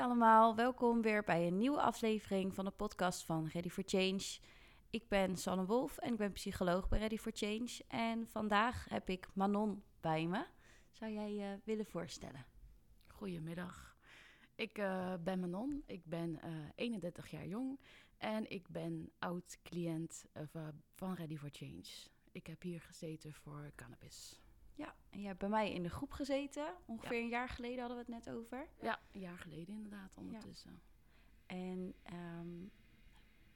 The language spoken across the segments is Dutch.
Allemaal, welkom weer bij een nieuwe aflevering van de podcast van Ready for Change. Ik ben Sanne Wolf en ik ben psycholoog bij Ready for Change. En vandaag heb ik Manon bij me. Zou jij je willen voorstellen? Goedemiddag. Ik uh, ben Manon, ik ben uh, 31 jaar jong en ik ben oud-cliënt uh, van Ready for Change. Ik heb hier gezeten voor cannabis. Ja, en jij hebt bij mij in de groep gezeten. Ongeveer Ja. een jaar geleden hadden we het net over. Ja, een jaar geleden inderdaad ondertussen. En ehm,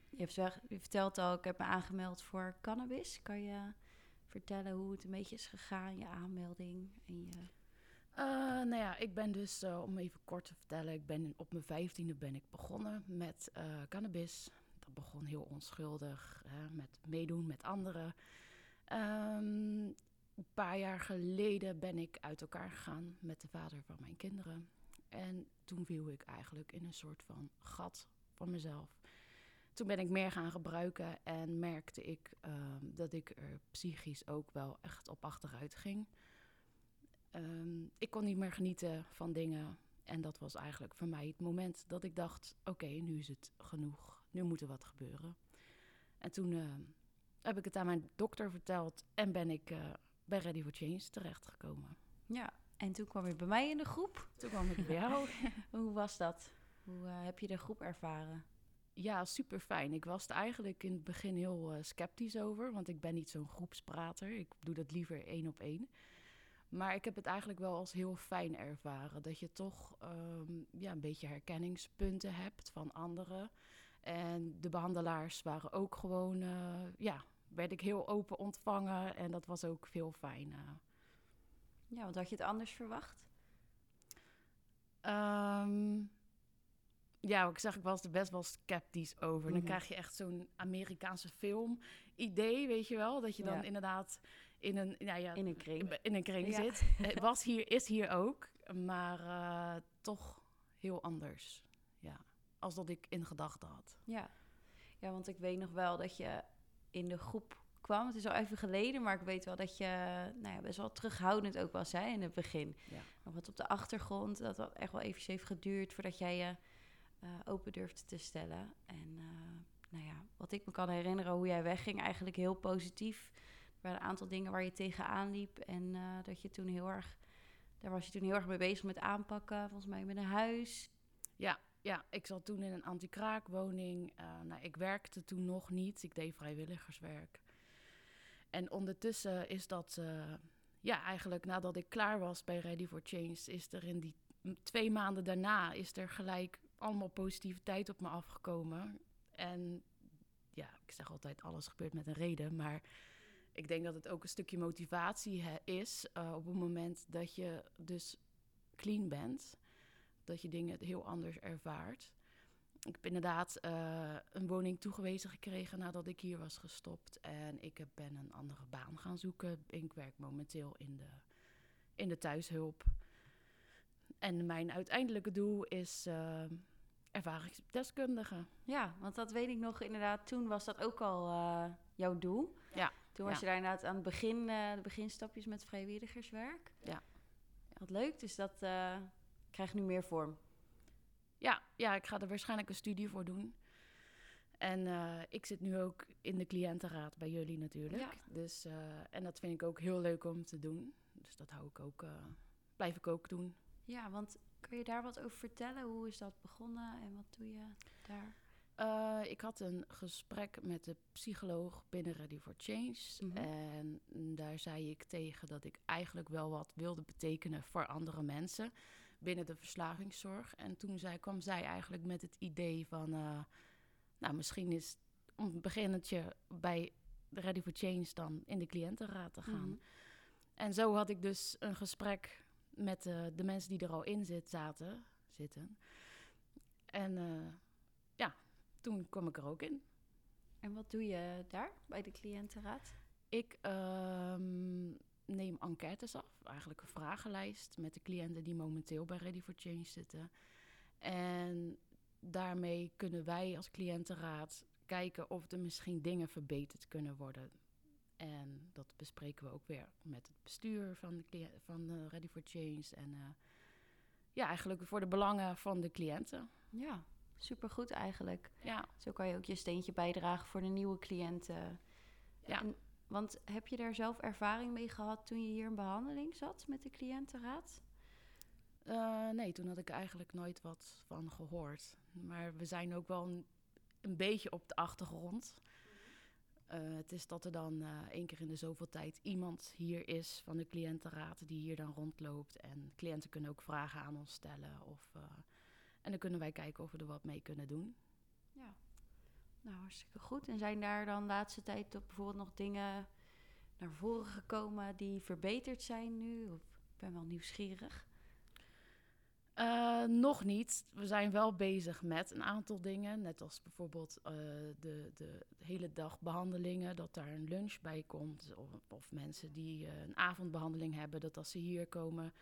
je, hebt je vertelt al, ik heb me aangemeld voor cannabis. Kan je vertellen hoe het een beetje is gegaan, je aanmelding en je... Eh, nou ja, ik ben dus, eh, om even kort te vertellen, ik ben op mijn vijftiende ben ik begonnen met eh, cannabis. Dat begon heel onschuldig, hè, met meedoen met anderen. Ehm, een paar jaar geleden ben ik uit elkaar gegaan met de vader van mijn kinderen. En toen viel ik eigenlijk in een soort van gat van mezelf. Toen ben ik meer gaan gebruiken en merkte ik ehm, dat ik er psychisch ook wel echt op achteruit ging. Ehm, ik kon niet meer genieten van dingen. En dat was eigenlijk voor mij het moment dat ik dacht: oké, nu is het genoeg. Nu moet er wat gebeuren. En toen eh, heb ik het aan mijn dokter verteld en ben ik eh, bij Ready for Change terechtgekomen. Ja, en toen kwam je bij mij in de groep. Toen kwam ik bij jou. Hoe was dat? Hoe eh, heb je de groep ervaren? Ja, super fijn. Ik was er eigenlijk in het begin heel eh, sceptisch over, want ik ben niet zo'n groepsprater. Ik doe dat liever één op één. Maar ik heb het eigenlijk wel als heel fijn ervaren. Dat je toch ehm, ja, een beetje herkenningspunten hebt van anderen. En de behandelaars waren ook gewoon, eh, ja, werd ik heel open ontvangen. En dat was ook veel fijn. eh. Ja, want had je het anders verwacht? Ehm, ja, ik zeg, ik was er best wel sceptisch over. Dan Mhm. krijg je echt zo'n Amerikaanse film idee, weet je wel? Dat je dan Ja. inderdaad in een, ja, ja, In een kring. in een kring Ja. zit. Het was hier, is hier ook, maar eh, toch heel anders. Ja, als dat ik in gedachten had. Ja. ja, want ik weet nog wel dat je in de groep kwam. Het is al even geleden, maar ik weet wel dat je nou ja, best wel terughoudend ook was hè, in het begin. Ja. Nog wat op de achtergrond, dat dat echt wel eventjes heeft geduurd voordat jij je eh, open durfde te stellen. En eh, nou ja, wat ik me kan herinneren, hoe jij wegging, eigenlijk heel positief. Er waren een aantal dingen waar je tegenaan liep en eh, dat je toen heel erg... Daar was je toen heel erg mee bezig met aanpakken, volgens mij met een huis. Ja, ja, ik zat toen in een anti-kraakwoning. Eh, nou, ik werkte toen nog niet. Ik deed vrijwilligerswerk. En ondertussen is dat, eh, ja, eigenlijk nadat ik klaar was bij Ready for Change, is er in die twee maanden daarna is er gelijk allemaal positiviteit op me afgekomen. En ja, ik zeg altijd alles gebeurt met een reden, maar ik denk dat het ook een stukje motivatie is eh, op het moment dat je dus clean bent dat je dingen heel anders ervaart. Ik heb inderdaad eh, een woning toegewezen gekregen nadat ik hier was gestopt. En ik ben een andere baan gaan zoeken. Ik werk momenteel in de, in de thuishulp. En mijn uiteindelijke doel is eh, ervaringsdeskundige. Ja, want dat weet ik nog inderdaad. Toen was dat ook al eh, jouw doel. Ja, Toen was ja. je daar inderdaad aan het begin, de beginstapjes met vrijwilligerswerk. Ja. Wat leuk, dus dat krijgt nu meer vorm. Ja, ja, ik ga er waarschijnlijk een studie voor doen. En eh, ik zit nu ook in de cliëntenraad bij jullie natuurlijk. Ja. Dus, eh, en dat vind ik ook heel leuk om te doen. Dus dat hou ik ook, eh, blijf ik ook doen. Ja, want kun je daar wat over vertellen? Hoe is dat begonnen en wat doe je daar? Eh, ik had een gesprek met de psycholoog binnen Ready for Change. Mhm. En daar zei ik tegen dat ik eigenlijk wel wat wilde betekenen voor andere mensen binnen de verslavingszorg. En toen kwam zij eigenlijk met het idee van, eh, nou misschien is om een beginnetje bij de Ready for Change dan in de cliëntenraad te gaan. Mhm. En zo had ik dus een gesprek met eh, de mensen die er al in zit, zaten, zitten. En eh, ja, toen kwam ik er ook in. En wat doe je daar bij de cliëntenraad? Ik ehm, neem enquêtes af, eigenlijk een vragenlijst met de cliënten die momenteel bij Ready for Change zitten. En daarmee kunnen wij als cliëntenraad kijken of er misschien dingen verbeterd kunnen worden. En dat bespreken we ook weer met het bestuur van, de van eh, Ready for Change. En eh, ja, eigenlijk voor de belangen van de cliënten. Ja, supergoed eigenlijk. Ja. Zo kan je ook je steentje bijdragen voor de nieuwe cliënten. Ja. En, want heb je daar zelf ervaring mee gehad toen je hier in behandeling zat met de cliëntenraad? Uh, nee, toen had ik eigenlijk nooit wat van gehoord. Maar we zijn ook wel een, beetje op de achtergrond. Uh, het is dat er dan uh, één keer in de zoveel tijd iemand hier is van de cliëntenraad die hier dan rondloopt. En cliënten kunnen ook vragen aan ons stellen. Of, en dan kunnen wij kijken of we er wat mee kunnen doen. Nou hartstikke goed. En zijn daar dan de laatste tijd bijvoorbeeld nog dingen naar voren gekomen die verbeterd zijn nu? Of, ik ben wel nieuwsgierig. Uh, nog niet. We zijn wel bezig met een aantal dingen. Net als bijvoorbeeld uh, de, de hele dag behandelingen, dat daar een lunch bij komt. Of, of mensen die uh, een avondbehandeling hebben, dat als ze hier komen,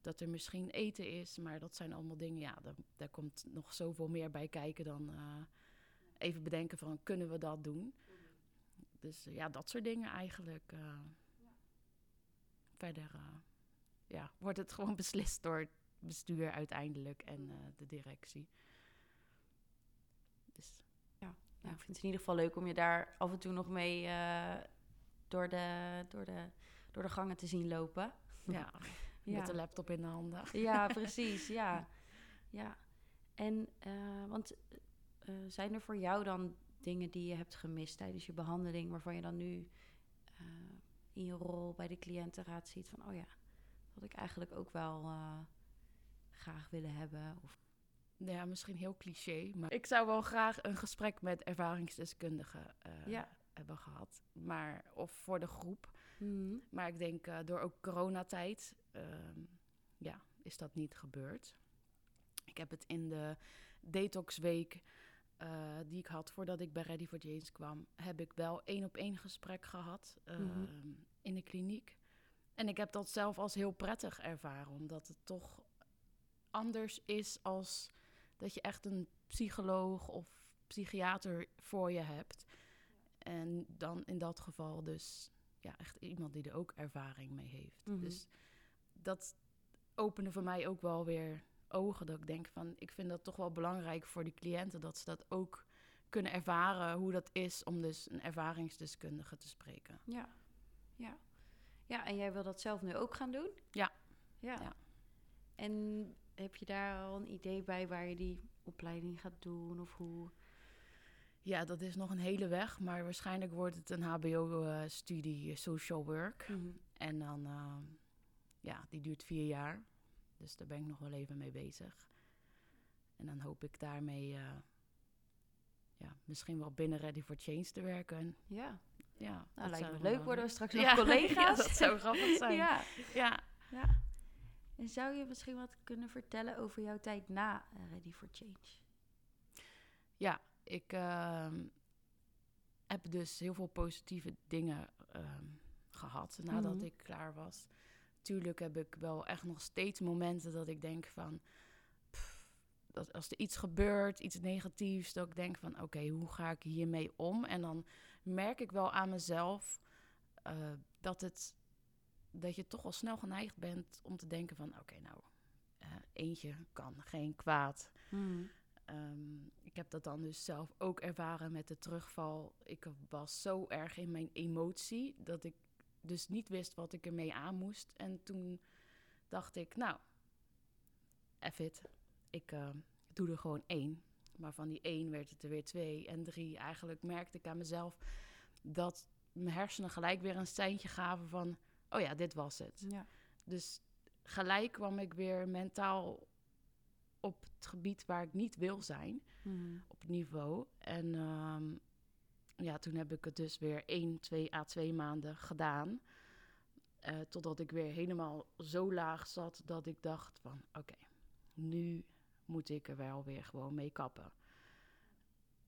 dat er misschien eten is. Maar dat zijn allemaal dingen, ja, daar, daar komt nog zoveel meer bij kijken dan even bedenken van, kunnen we dat doen? Dus ja, dat soort dingen eigenlijk. Verder ja, wordt het gewoon beslist door bestuur uiteindelijk en uh, de directie. Dus, ja. Nou, ik vind het in ieder geval leuk om je daar af en toe nog mee door, de, door, de, door de gangen te zien lopen. Ja, ja. met de laptop in de handen. Ja, precies, ja. ja. En, uh, want zijn er voor jou dan dingen die je hebt gemist tijdens je behandeling, waarvan je dan nu in je rol bij de cliëntenraad ziet van, oh ja, dat had ik eigenlijk ook wel graag willen hebben? Of... Ja, misschien heel cliché, maar ik zou wel graag een gesprek met ervaringsdeskundigen ja. hebben gehad. Maar, of voor de groep. Mm. Maar ik denk door ook coronatijd, uh, ja, is dat niet gebeurd. Ik heb het in de detoxweek uh, die ik had voordat ik bij Ready for James kwam, heb ik wel één op één gesprek gehad mm-hmm. in de kliniek. En ik heb dat zelf als heel prettig ervaren, omdat het toch anders is als dat je echt een psycholoog of psychiater voor je hebt. En dan in dat geval dus ja, echt iemand die er ook ervaring mee heeft. Mhm. Dus dat opende voor mij ook wel weer ogen. Dat ik denk van, ik vind dat toch wel belangrijk voor de cliënten... dat ze dat ook kunnen ervaren, hoe dat is om dus een ervaringsdeskundige te spreken. Ja, ja. Ja, en jij wil dat zelf nu ook gaan doen? Ja. Ja. Ja. En heb je daar al een idee bij waar je die opleiding gaat doen of hoe? Ja, dat is nog een hele weg, maar waarschijnlijk wordt het een HBO-studie uh, Social Work. Mhm. En dan, uh, ja, die duurt vier jaar. Dus daar ben ik nog wel even mee bezig. En dan hoop ik daarmee, uh, ja, misschien wel binnen Ready for Change te werken. Ja. Ja, nou, lijkt me zou leuk. wel- Worden we straks nog Ja, collega's? ja, dat zou grappig zijn. ja. Ja. ja. En zou je misschien wat kunnen vertellen over jouw tijd na eh, Ready for Change? Ja, ik ehm, heb dus heel veel positieve dingen ehm, gehad nadat Mhm. ik klaar was. Tuurlijk heb ik wel echt nog steeds momenten dat ik denk van... pff, dat als er iets gebeurt, iets negatiefs, dat ik denk van... oké, hoe ga ik hiermee om? En dan merk ik wel aan mezelf eh, dat, het, dat je toch al snel geneigd bent om te denken van... oké, nou, eh, eentje kan geen kwaad. Ehm, ik heb dat dan dus zelf ook ervaren met de terugval. Ik was zo erg in mijn emotie dat ik dus niet wist wat ik ermee aan moest. En toen dacht ik, nou, F it. Ik eh, doe er gewoon één. Maar van die één werd het er weer twee en drie. Eigenlijk merkte ik aan mezelf dat mijn hersenen gelijk weer een seintje gaven van... oh ja, dit was het. Ja. Dus gelijk kwam ik weer mentaal op het gebied waar ik niet wil zijn, Mhm. op het niveau. En ehm, ja, toen heb ik het dus weer 1, 2 à 2 maanden gedaan. Eh, totdat ik weer helemaal zo laag zat dat ik dacht van oké, nu moet ik er wel weer gewoon mee kappen.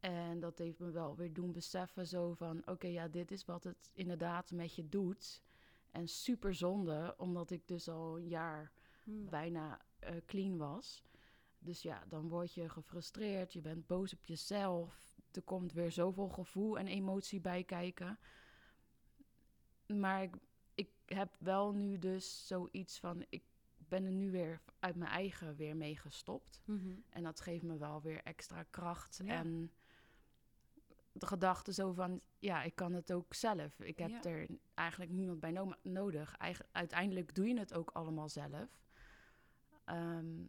En dat heeft me wel weer doen beseffen zo van oké, ja, dit is wat het inderdaad met je doet. En super zonde, omdat ik dus al een jaar Mhm. bijna eh, clean was. Dus ja, dan word je gefrustreerd, je bent boos op jezelf. Er komt weer zoveel gevoel en emotie bij kijken. Maar ik, ik heb wel nu dus zoiets van, ik ben er nu weer uit mijn eigen weer mee gestopt. Mhm. En dat geeft me wel weer extra kracht. Ja. En de gedachte zo van, ja, ik kan het ook zelf. Ik heb Ja. er eigenlijk niemand bij no- nodig. Eigen- uiteindelijk doe je het ook allemaal zelf. Ehm,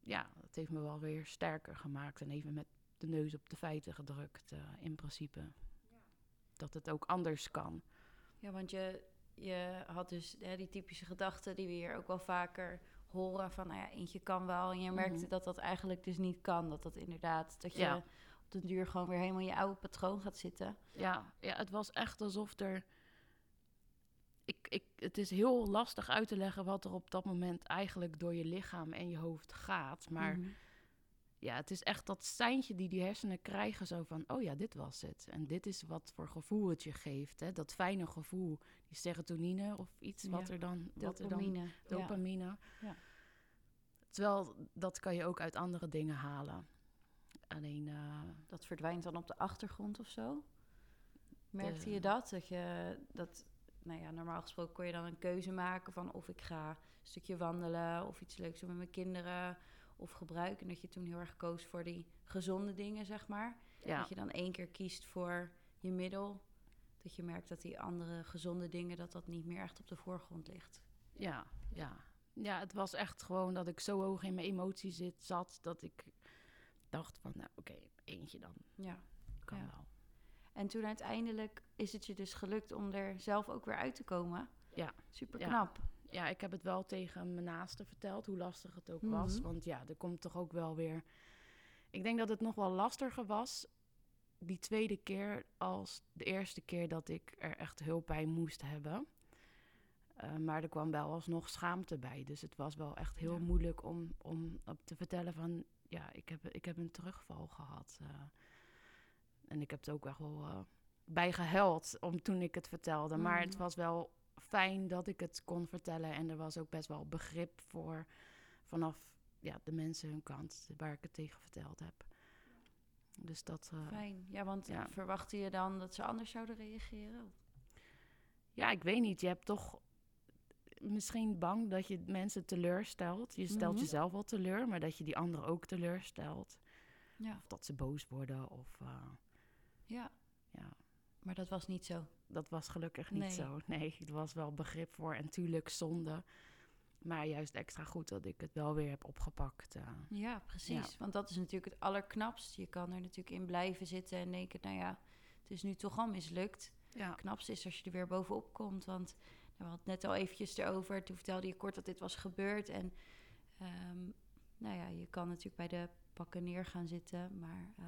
ja, dat heeft me wel weer sterker gemaakt. En even met de neus op de feiten gedrukt, eh, in principe. Dat het ook anders kan. Ja, want je, je had dus hè, die typische gedachten die we hier ook wel vaker horen van, nou ja, eentje kan wel. En je merkte Mhm. dat dat eigenlijk dus niet kan. Dat dat inderdaad, dat je Ja. op den duur gewoon weer helemaal in je oude patroon gaat zitten. Ja, ja, het was echt alsof er. Ik, ik, het is heel lastig uit te leggen wat er op dat moment eigenlijk door je lichaam en je hoofd gaat. Maar Mhm. Ja, het is echt dat seintje die die hersenen krijgen. Zo van: oh ja, dit was het. En dit is wat voor gevoel het je geeft. Hè? Dat fijne gevoel, die serotonine of iets wat Ja, er dan. Wat er dan dopamine. ja. dopamine. Ja. Terwijl dat kan je ook uit andere dingen halen. Alleen. eh, Dat verdwijnt dan op de achtergrond of zo? Merkte De- je dat? Dat je dat, nou ja, normaal gesproken kon je dan een keuze maken van of ik ga een stukje wandelen of iets leuks doen met mijn kinderen of gebruiken. En dat je toen heel erg koos voor die gezonde dingen, zeg maar. ja. Dat je dan één keer kiest voor je middel. Dat je merkt dat die andere gezonde dingen, dat dat niet meer echt op de voorgrond ligt. Ja, ja. Ja, het was echt gewoon dat ik zo hoog in mijn emotie zit, zat, dat ik dacht van, nou oké, eentje dan, Ja. kan Ja. wel. En toen uiteindelijk is het je dus gelukt om er zelf ook weer uit te komen. Ja. Super knap. Ja, ik heb het wel tegen mijn naasten verteld, hoe lastig het ook was. Mhm. Want ja, er komt toch ook wel weer... Ik denk dat het nog wel lastiger was, die tweede keer, als de eerste keer dat ik er echt hulp bij moest hebben. Eh, maar er kwam wel alsnog schaamte bij. Dus het was wel echt heel Ja. moeilijk om, om op te vertellen van... Ja, ik heb, ik heb een terugval gehad. eh. en ik heb het ook echt wel eh, bij gehuild om toen ik het vertelde. Maar het Mhm. was wel fijn dat ik het kon vertellen. En er was ook best wel begrip voor vanaf ja, de mensen hun kant waar ik het tegen verteld heb. Dus dat... eh, Fijn. Ja, want ja. verwachtte je dan dat ze anders zouden reageren? Ja, ik weet niet. Je hebt toch misschien bang dat je mensen teleurstelt. Je stelt Mhm. jezelf wel teleur, maar dat je die anderen ook teleurstelt. Ja. Of dat ze boos worden. Of eh, Ja, ja, maar dat was niet zo. dat was gelukkig niet Nee. zo. Nee, er was wel begrip voor. En tuurlijk zonde. Maar juist extra goed dat ik het wel weer heb opgepakt. eh. Ja, precies. Want dat is natuurlijk het allerknapst. Je kan er natuurlijk in blijven zitten en denken, nou ja, het is nu toch al mislukt. ja. Het knapste is als je er weer bovenop komt. Want nou, we hadden het net al eventjes erover. Toen vertelde je kort dat dit was gebeurd. En ehm, nou ja, je kan natuurlijk bij de pakken neer gaan zitten. Maar eh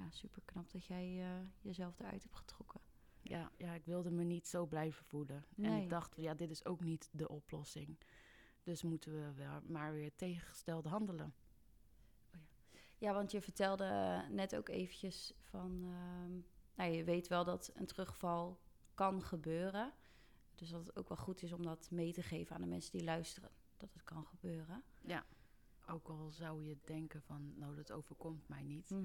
ja, super knap dat jij eh, jezelf eruit hebt getrokken. Ja, ja, ik wilde me niet zo blijven voelen. En ik dacht, ja, dit is ook niet de oplossing. Dus moeten we wel maar weer tegengesteld handelen. Ja, want je vertelde eh, net ook eventjes van... ehm, nou, je weet wel dat een terugval kan gebeuren. Dus dat het ook wel goed is om dat mee te geven aan de mensen die luisteren. Dat het kan gebeuren. Ook al zou je denken van, nou, dat overkomt mij niet. Eh,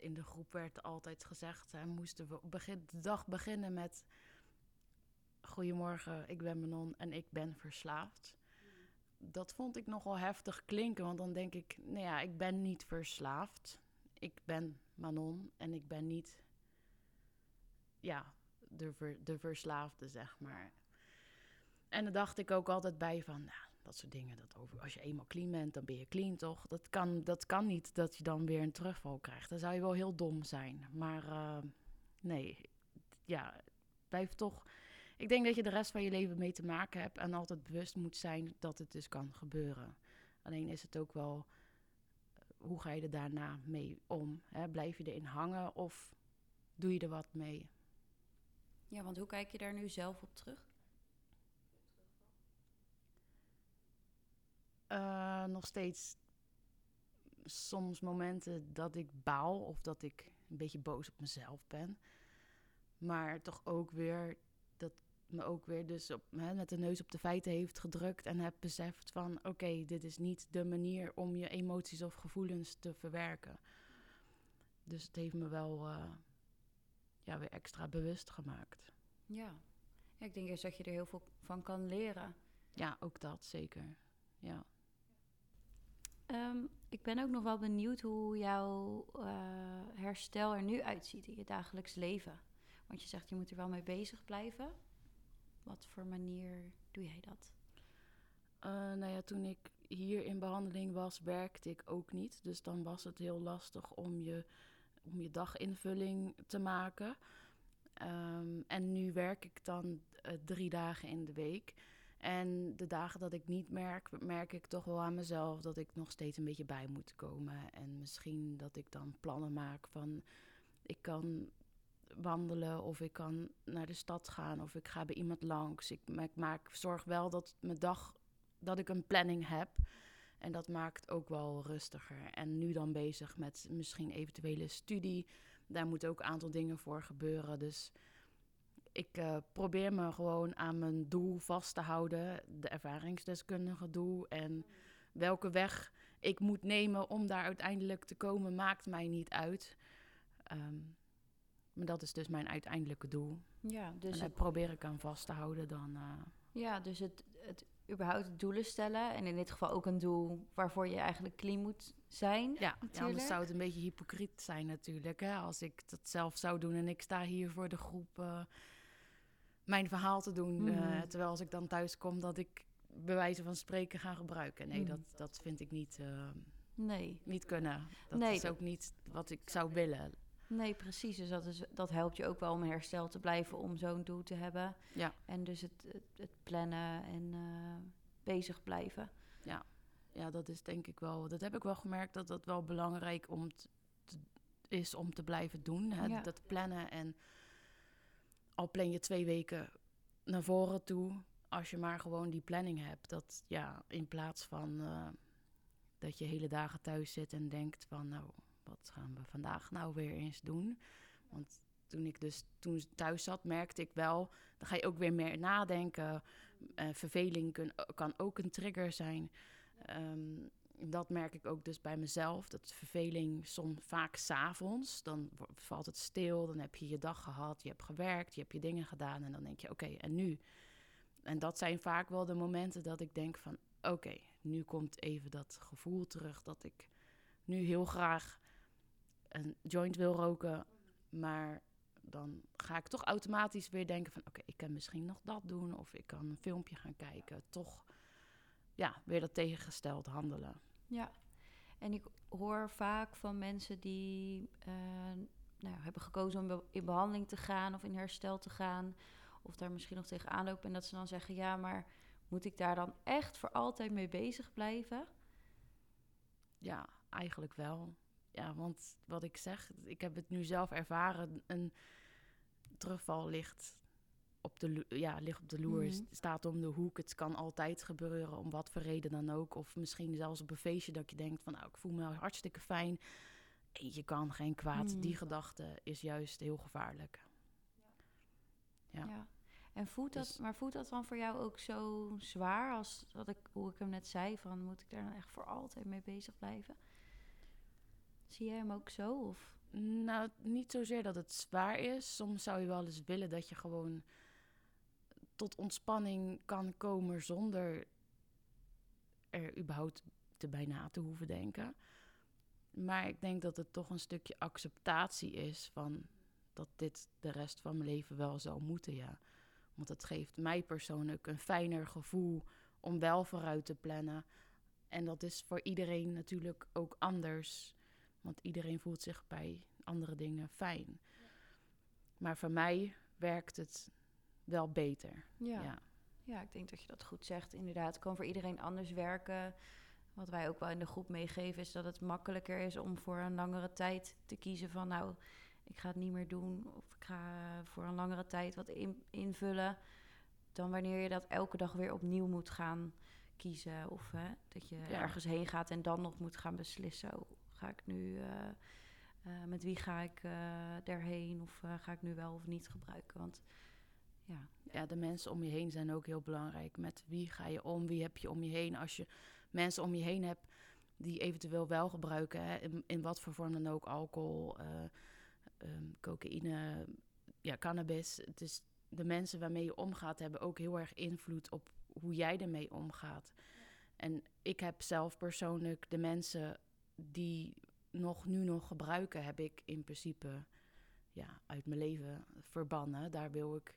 in de groep werd altijd gezegd, hè, moesten we de dag beginnen met... Goedemorgen, ik ben Manon en ik ben verslaafd. Dat vond ik nogal heftig klinken, want dan denk ik... Nou ja, ik ben niet verslaafd. Ik ben Manon en ik ben niet... Ja, de, ver- de verslaafde, zeg maar. En dan dacht ik ook altijd bij van... Nou, dat soort dingen, dat over, als je eenmaal clean bent, dan ben je clean toch? Dat kan, dat kan niet dat je dan weer een terugval krijgt. Dan zou je wel heel dom zijn. Maar eh, nee, ja, blijf toch... Ik denk dat je de rest van je leven mee te maken hebt en altijd bewust moet zijn dat het dus kan gebeuren. Alleen is het ook wel, eh, hoe ga je er daarna mee om? Hè? Blijf je erin hangen of doe je er wat mee? Ja, want hoe kijk je daar nu zelf op terug? Eh, nog steeds soms momenten dat ik baal of dat ik een beetje boos op mezelf ben. Maar toch ook weer dat me ook weer dus op, hè, met de neus op de feiten heeft gedrukt en heb beseft van oké, dit is niet de manier om je emoties of gevoelens te verwerken. Dus het heeft me wel eh, ja, weer extra bewust gemaakt. Ja. ja, ik denk eerst dat je er heel veel van kan leren. Ja, ook dat zeker. Ja. Ehm, ik ben ook nog wel benieuwd hoe jouw eh, herstel er nu uitziet in je dagelijks leven. Want je zegt je moet er wel mee bezig blijven. Wat voor manier doe jij dat? Uh, nou ja, toen ik hier in behandeling was, werkte ik ook niet. Dus dan was het heel lastig om je, om je daginvulling te maken. Um, en nu werk ik dan uh, drie dagen in de week. En de dagen dat ik niet merk, merk ik toch wel aan mezelf dat ik nog steeds een beetje bij moet komen. En misschien dat ik dan plannen maak van ik kan wandelen of ik kan naar de stad gaan of ik ga bij iemand langs. Ik, maak zorg wel dat mijn dag dat ik een planning heb. En dat maakt ook wel rustiger. En nu dan bezig met misschien eventuele studie. Daar moeten ook een aantal dingen voor gebeuren. Dus ik uh, probeer me gewoon aan mijn doel vast te houden. De ervaringsdeskundige doel. En welke weg ik moet nemen om daar uiteindelijk te komen, maakt mij niet uit. Um, maar dat is dus mijn uiteindelijke doel. Ja, dus en daar probeer ik aan vast te houden dan. Uh... Ja, dus het, het überhaupt doelen stellen. En in dit geval ook een doel waarvoor je eigenlijk clean moet zijn. Ja, ja anders zou het een beetje hypocriet zijn natuurlijk. Hè? Als ik dat zelf zou doen en ik sta hier voor de groep uh, mijn verhaal te doen. Mm. Uh, terwijl als ik dan thuis kom dat ik bij wijze van spreken ga gebruiken. Nee, mm. dat, dat vind ik niet, uh, nee. niet kunnen. Dat nee, is ook niet wat ik zou willen. Nee, precies. Dus dat, is, dat helpt je ook wel om herstel te blijven, om zo'n doel te hebben. Ja. En dus het, het, plannen en uh, bezig blijven. Ja. ja, dat is denk ik wel. Dat heb ik wel gemerkt dat dat wel belangrijk om te, is om te blijven doen. Hè? Ja. Dat plannen en al plan je twee weken naar voren toe, als je maar gewoon die planning hebt. Dat ja, in plaats van uh, dat je hele dagen thuis zit en denkt van nou wat gaan we vandaag nou weer eens doen? Want toen ik dus toen thuis zat, merkte ik wel, dan ga je ook weer meer nadenken. Uh, verveling kan ook een trigger zijn. Um, dat merk ik ook dus bij mezelf. Dat verveling soms vaak s'avonds. Dan valt het stil, dan heb je je dag gehad, je hebt gewerkt, je hebt je dingen gedaan. En dan denk je, oké, en nu? En dat zijn vaak wel de momenten dat ik denk van, oké, nu komt even dat gevoel terug dat ik nu heel graag een joint wil roken, maar dan ga ik toch automatisch weer denken van... oké, ik kan misschien nog dat doen of ik kan een filmpje gaan kijken. Toch, ja, weer dat tegengesteld handelen. Ja, en ik hoor vaak van mensen die uh, nou, hebben gekozen om in behandeling te gaan... of in herstel te gaan, of daar misschien nog tegenaan lopen... en dat ze dan zeggen, ja, maar moet ik daar dan echt voor altijd mee bezig blijven? Ja, eigenlijk wel ja, want wat ik zeg, ik heb het nu zelf ervaren. Een terugval ligt op de, ja, ligt op de loer, mm staat om de hoek. Het kan altijd gebeuren, om wat voor reden dan ook. Of misschien zelfs op een feestje dat je denkt van... nou, ik voel me hartstikke fijn. je kan geen kwaad. Die mhm. gedachte is juist heel gevaarlijk. Ja. ja. En voelt dat, dus maar voelt dat dan voor jou ook zo zwaar als wat ik, hoe ik hem net zei? Van moet ik daar dan echt voor altijd mee bezig blijven? Zie jij hem ook zo? Of? Nou, niet zozeer dat het zwaar is. Soms zou je wel eens willen dat je gewoon tot ontspanning kan komen zonder er überhaupt te bijna te hoeven denken. Maar ik denk dat het toch een stukje acceptatie is van dat dit de rest van mijn leven wel zou moeten, ja. Want het geeft mij persoonlijk een fijner gevoel om wel vooruit te plannen. En dat is voor iedereen natuurlijk ook anders. Want iedereen voelt zich bij andere dingen fijn. Maar voor mij werkt het wel beter. Ja. ja. Ja. ik denk dat je dat goed zegt. Inderdaad, het kan voor iedereen anders werken. Wat wij ook wel in de groep meegeven is dat het makkelijker is om voor een langere tijd te kiezen van nou, ik ga het niet meer doen of ik ga voor een langere tijd wat invullen. Dan wanneer je dat elke dag weer opnieuw moet gaan kiezen. Of hè, dat je ergens heen gaat en dan nog moet gaan beslissen ga ik nu, uh, uh, met wie ga ik uh, daarheen of ga ik nu wel of niet gebruiken? Want ja. ja, de mensen om je heen zijn ook heel belangrijk. Met wie ga je om? Wie heb je om je heen? Als je mensen om je heen hebt die eventueel wel gebruiken, hè, in, in, wat voor vorm dan ook, alcohol, um, cocaïne, ja, cannabis. Is de mensen waarmee je omgaat hebben ook heel erg invloed op hoe jij ermee omgaat. En ik heb zelf persoonlijk de mensen die nog nu nog gebruiken, heb ik in principe ja, uit mijn leven verbannen. Daar wil ik,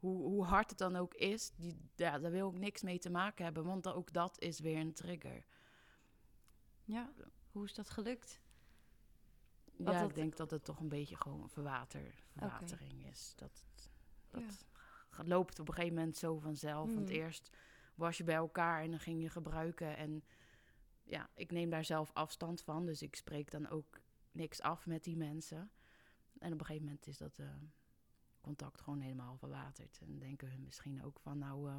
hoe, hoe hard het dan ook is, die, ja, daar wil ik niks mee te maken hebben, want ook dat is weer een trigger. Ja, hoe is dat gelukt? ja, ik denk dat het toch een beetje gewoon verwater, verwatering is. Dat, dat loopt op een gegeven moment zo vanzelf. Want mhm. eerst was je bij elkaar en dan ging je gebruiken. En ja, ik neem daar zelf afstand van. Dus ik spreek dan ook niks af met die mensen. En op een gegeven moment is dat uh, contact gewoon helemaal verwaterd. En denken hun misschien ook van, nou, uh,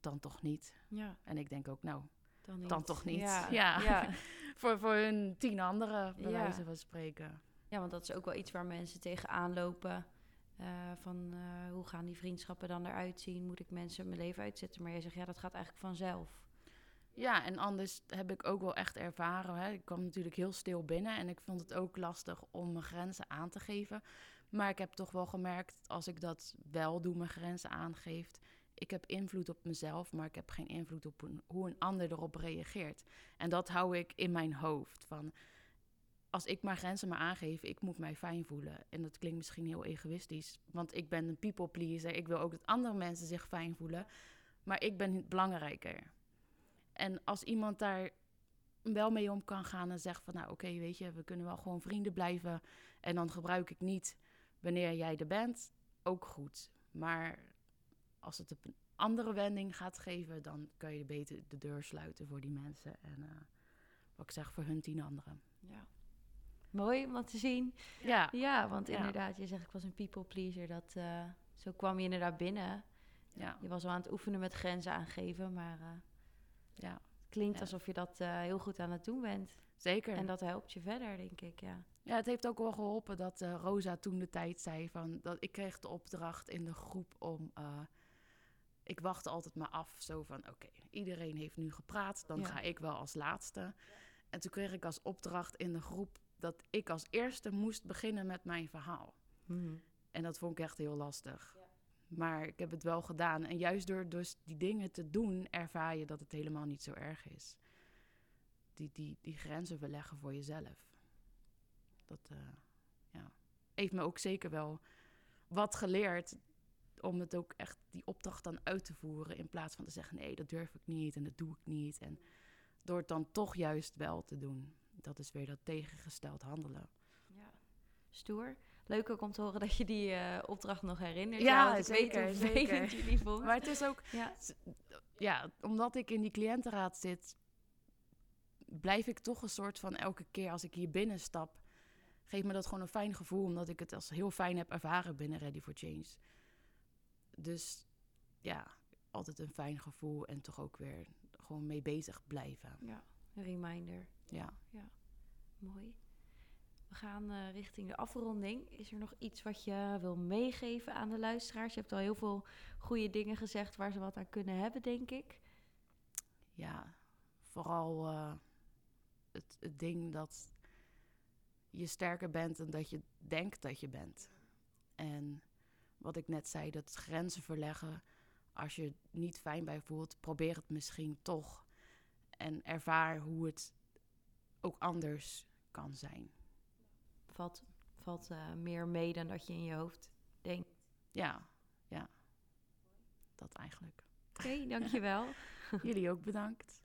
dan toch niet. Ja. En ik denk ook, nou, dan, dan toch niet. Ja, ja. voor, voor hun tien anderen, bij wijze van spreken. Ja, want dat is ook wel iets waar mensen tegenaan lopen. Uh, van hoe gaan die vriendschappen dan eruit zien? Moet ik mensen mijn leven uitzetten? Maar jij zegt, ja, dat gaat eigenlijk vanzelf. Ja, en anders heb ik ook wel echt ervaren. Hè. Ik kwam natuurlijk heel stil binnen en ik vond het ook lastig om mijn grenzen aan te geven. Maar ik heb toch wel gemerkt, als ik dat wel doe, mijn grenzen aangeeft, ik heb invloed op mezelf, maar ik heb geen invloed op hoe een ander erop reageert. En dat hou ik in mijn hoofd. Van als ik mijn grenzen maar aangeef, ik moet mij fijn voelen. En dat klinkt misschien heel egoïstisch, want ik ben een people pleaser. Ik wil ook dat andere mensen zich fijn voelen, maar ik ben belangrijker. En als iemand daar wel mee om kan gaan en zegt van, nou oké, weet je, we kunnen wel gewoon vrienden blijven en dan gebruik ik niet wanneer jij er bent, ook goed. Maar als het een andere wending gaat geven, dan kan je beter de deur sluiten voor die mensen. En uh, wat ik zeg, voor hun tien anderen. Ja. Mooi om dat te zien. Ja, ja want inderdaad, je zegt ik was een people pleaser. Dat, uh, zo kwam je inderdaad binnen. Ja. Je was wel aan het oefenen met grenzen aangeven, maar uh, ja. het klinkt alsof je dat heel goed aan het doen bent. Zeker. En dat helpt je verder, denk ik, ja. Ja, het heeft ook wel geholpen dat Rosa toen de tijd zei van... dat ik kreeg de opdracht in de groep om ik wachtte altijd maar af. Zo van, oké, iedereen heeft nu gepraat, dan ga ik wel als laatste. En toen kreeg ik als opdracht in de groep dat ik als eerste moest beginnen met mijn verhaal. Mhm. En dat vond ik echt heel lastig. Ja. Maar ik heb het wel gedaan. En juist door dus die dingen te doen, ervaar je dat het helemaal niet zo erg is. Die, die, die grenzen verleggen voor jezelf. Dat uh, ja. heeft me ook zeker wel wat geleerd om het ook echt die opdracht dan uit te voeren. In plaats van te zeggen: nee, dat durf ik niet en dat doe ik niet. En door het dan toch juist wel te doen. Dat is weer dat tegengesteld handelen. Ja, stoer. Leuk ook om te horen dat je die uh, opdracht nog herinnert. Ja, ja zeker, weet zeker. jullie vond. Maar het is ook, ja. ja, omdat ik in die cliëntenraad zit, blijf ik toch een soort van elke keer als ik hier binnenstap, geeft me dat gewoon een fijn gevoel, omdat ik het als heel fijn heb ervaren binnen Ready for Change. Dus ja, altijd een fijn gevoel en toch ook weer gewoon mee bezig blijven. Ja, een reminder. Ja. Ja, mooi. We gaan uh, richting de afronding. Is er nog iets wat je wil meegeven aan de luisteraars? Je hebt al heel veel goede dingen gezegd waar ze wat aan kunnen hebben, denk ik. Ja, vooral uh, het, het ding dat je sterker bent dan dat je denkt dat je bent. En wat ik net zei, dat grenzen verleggen. Als je niet fijn bij voelt, probeer het misschien toch. En ervaar hoe het ook anders kan zijn. Valt, valt uh, meer mee dan dat je in je hoofd denkt. Ja, ja. Dat eigenlijk. Oké, okay, dankjewel. Jullie ook bedankt.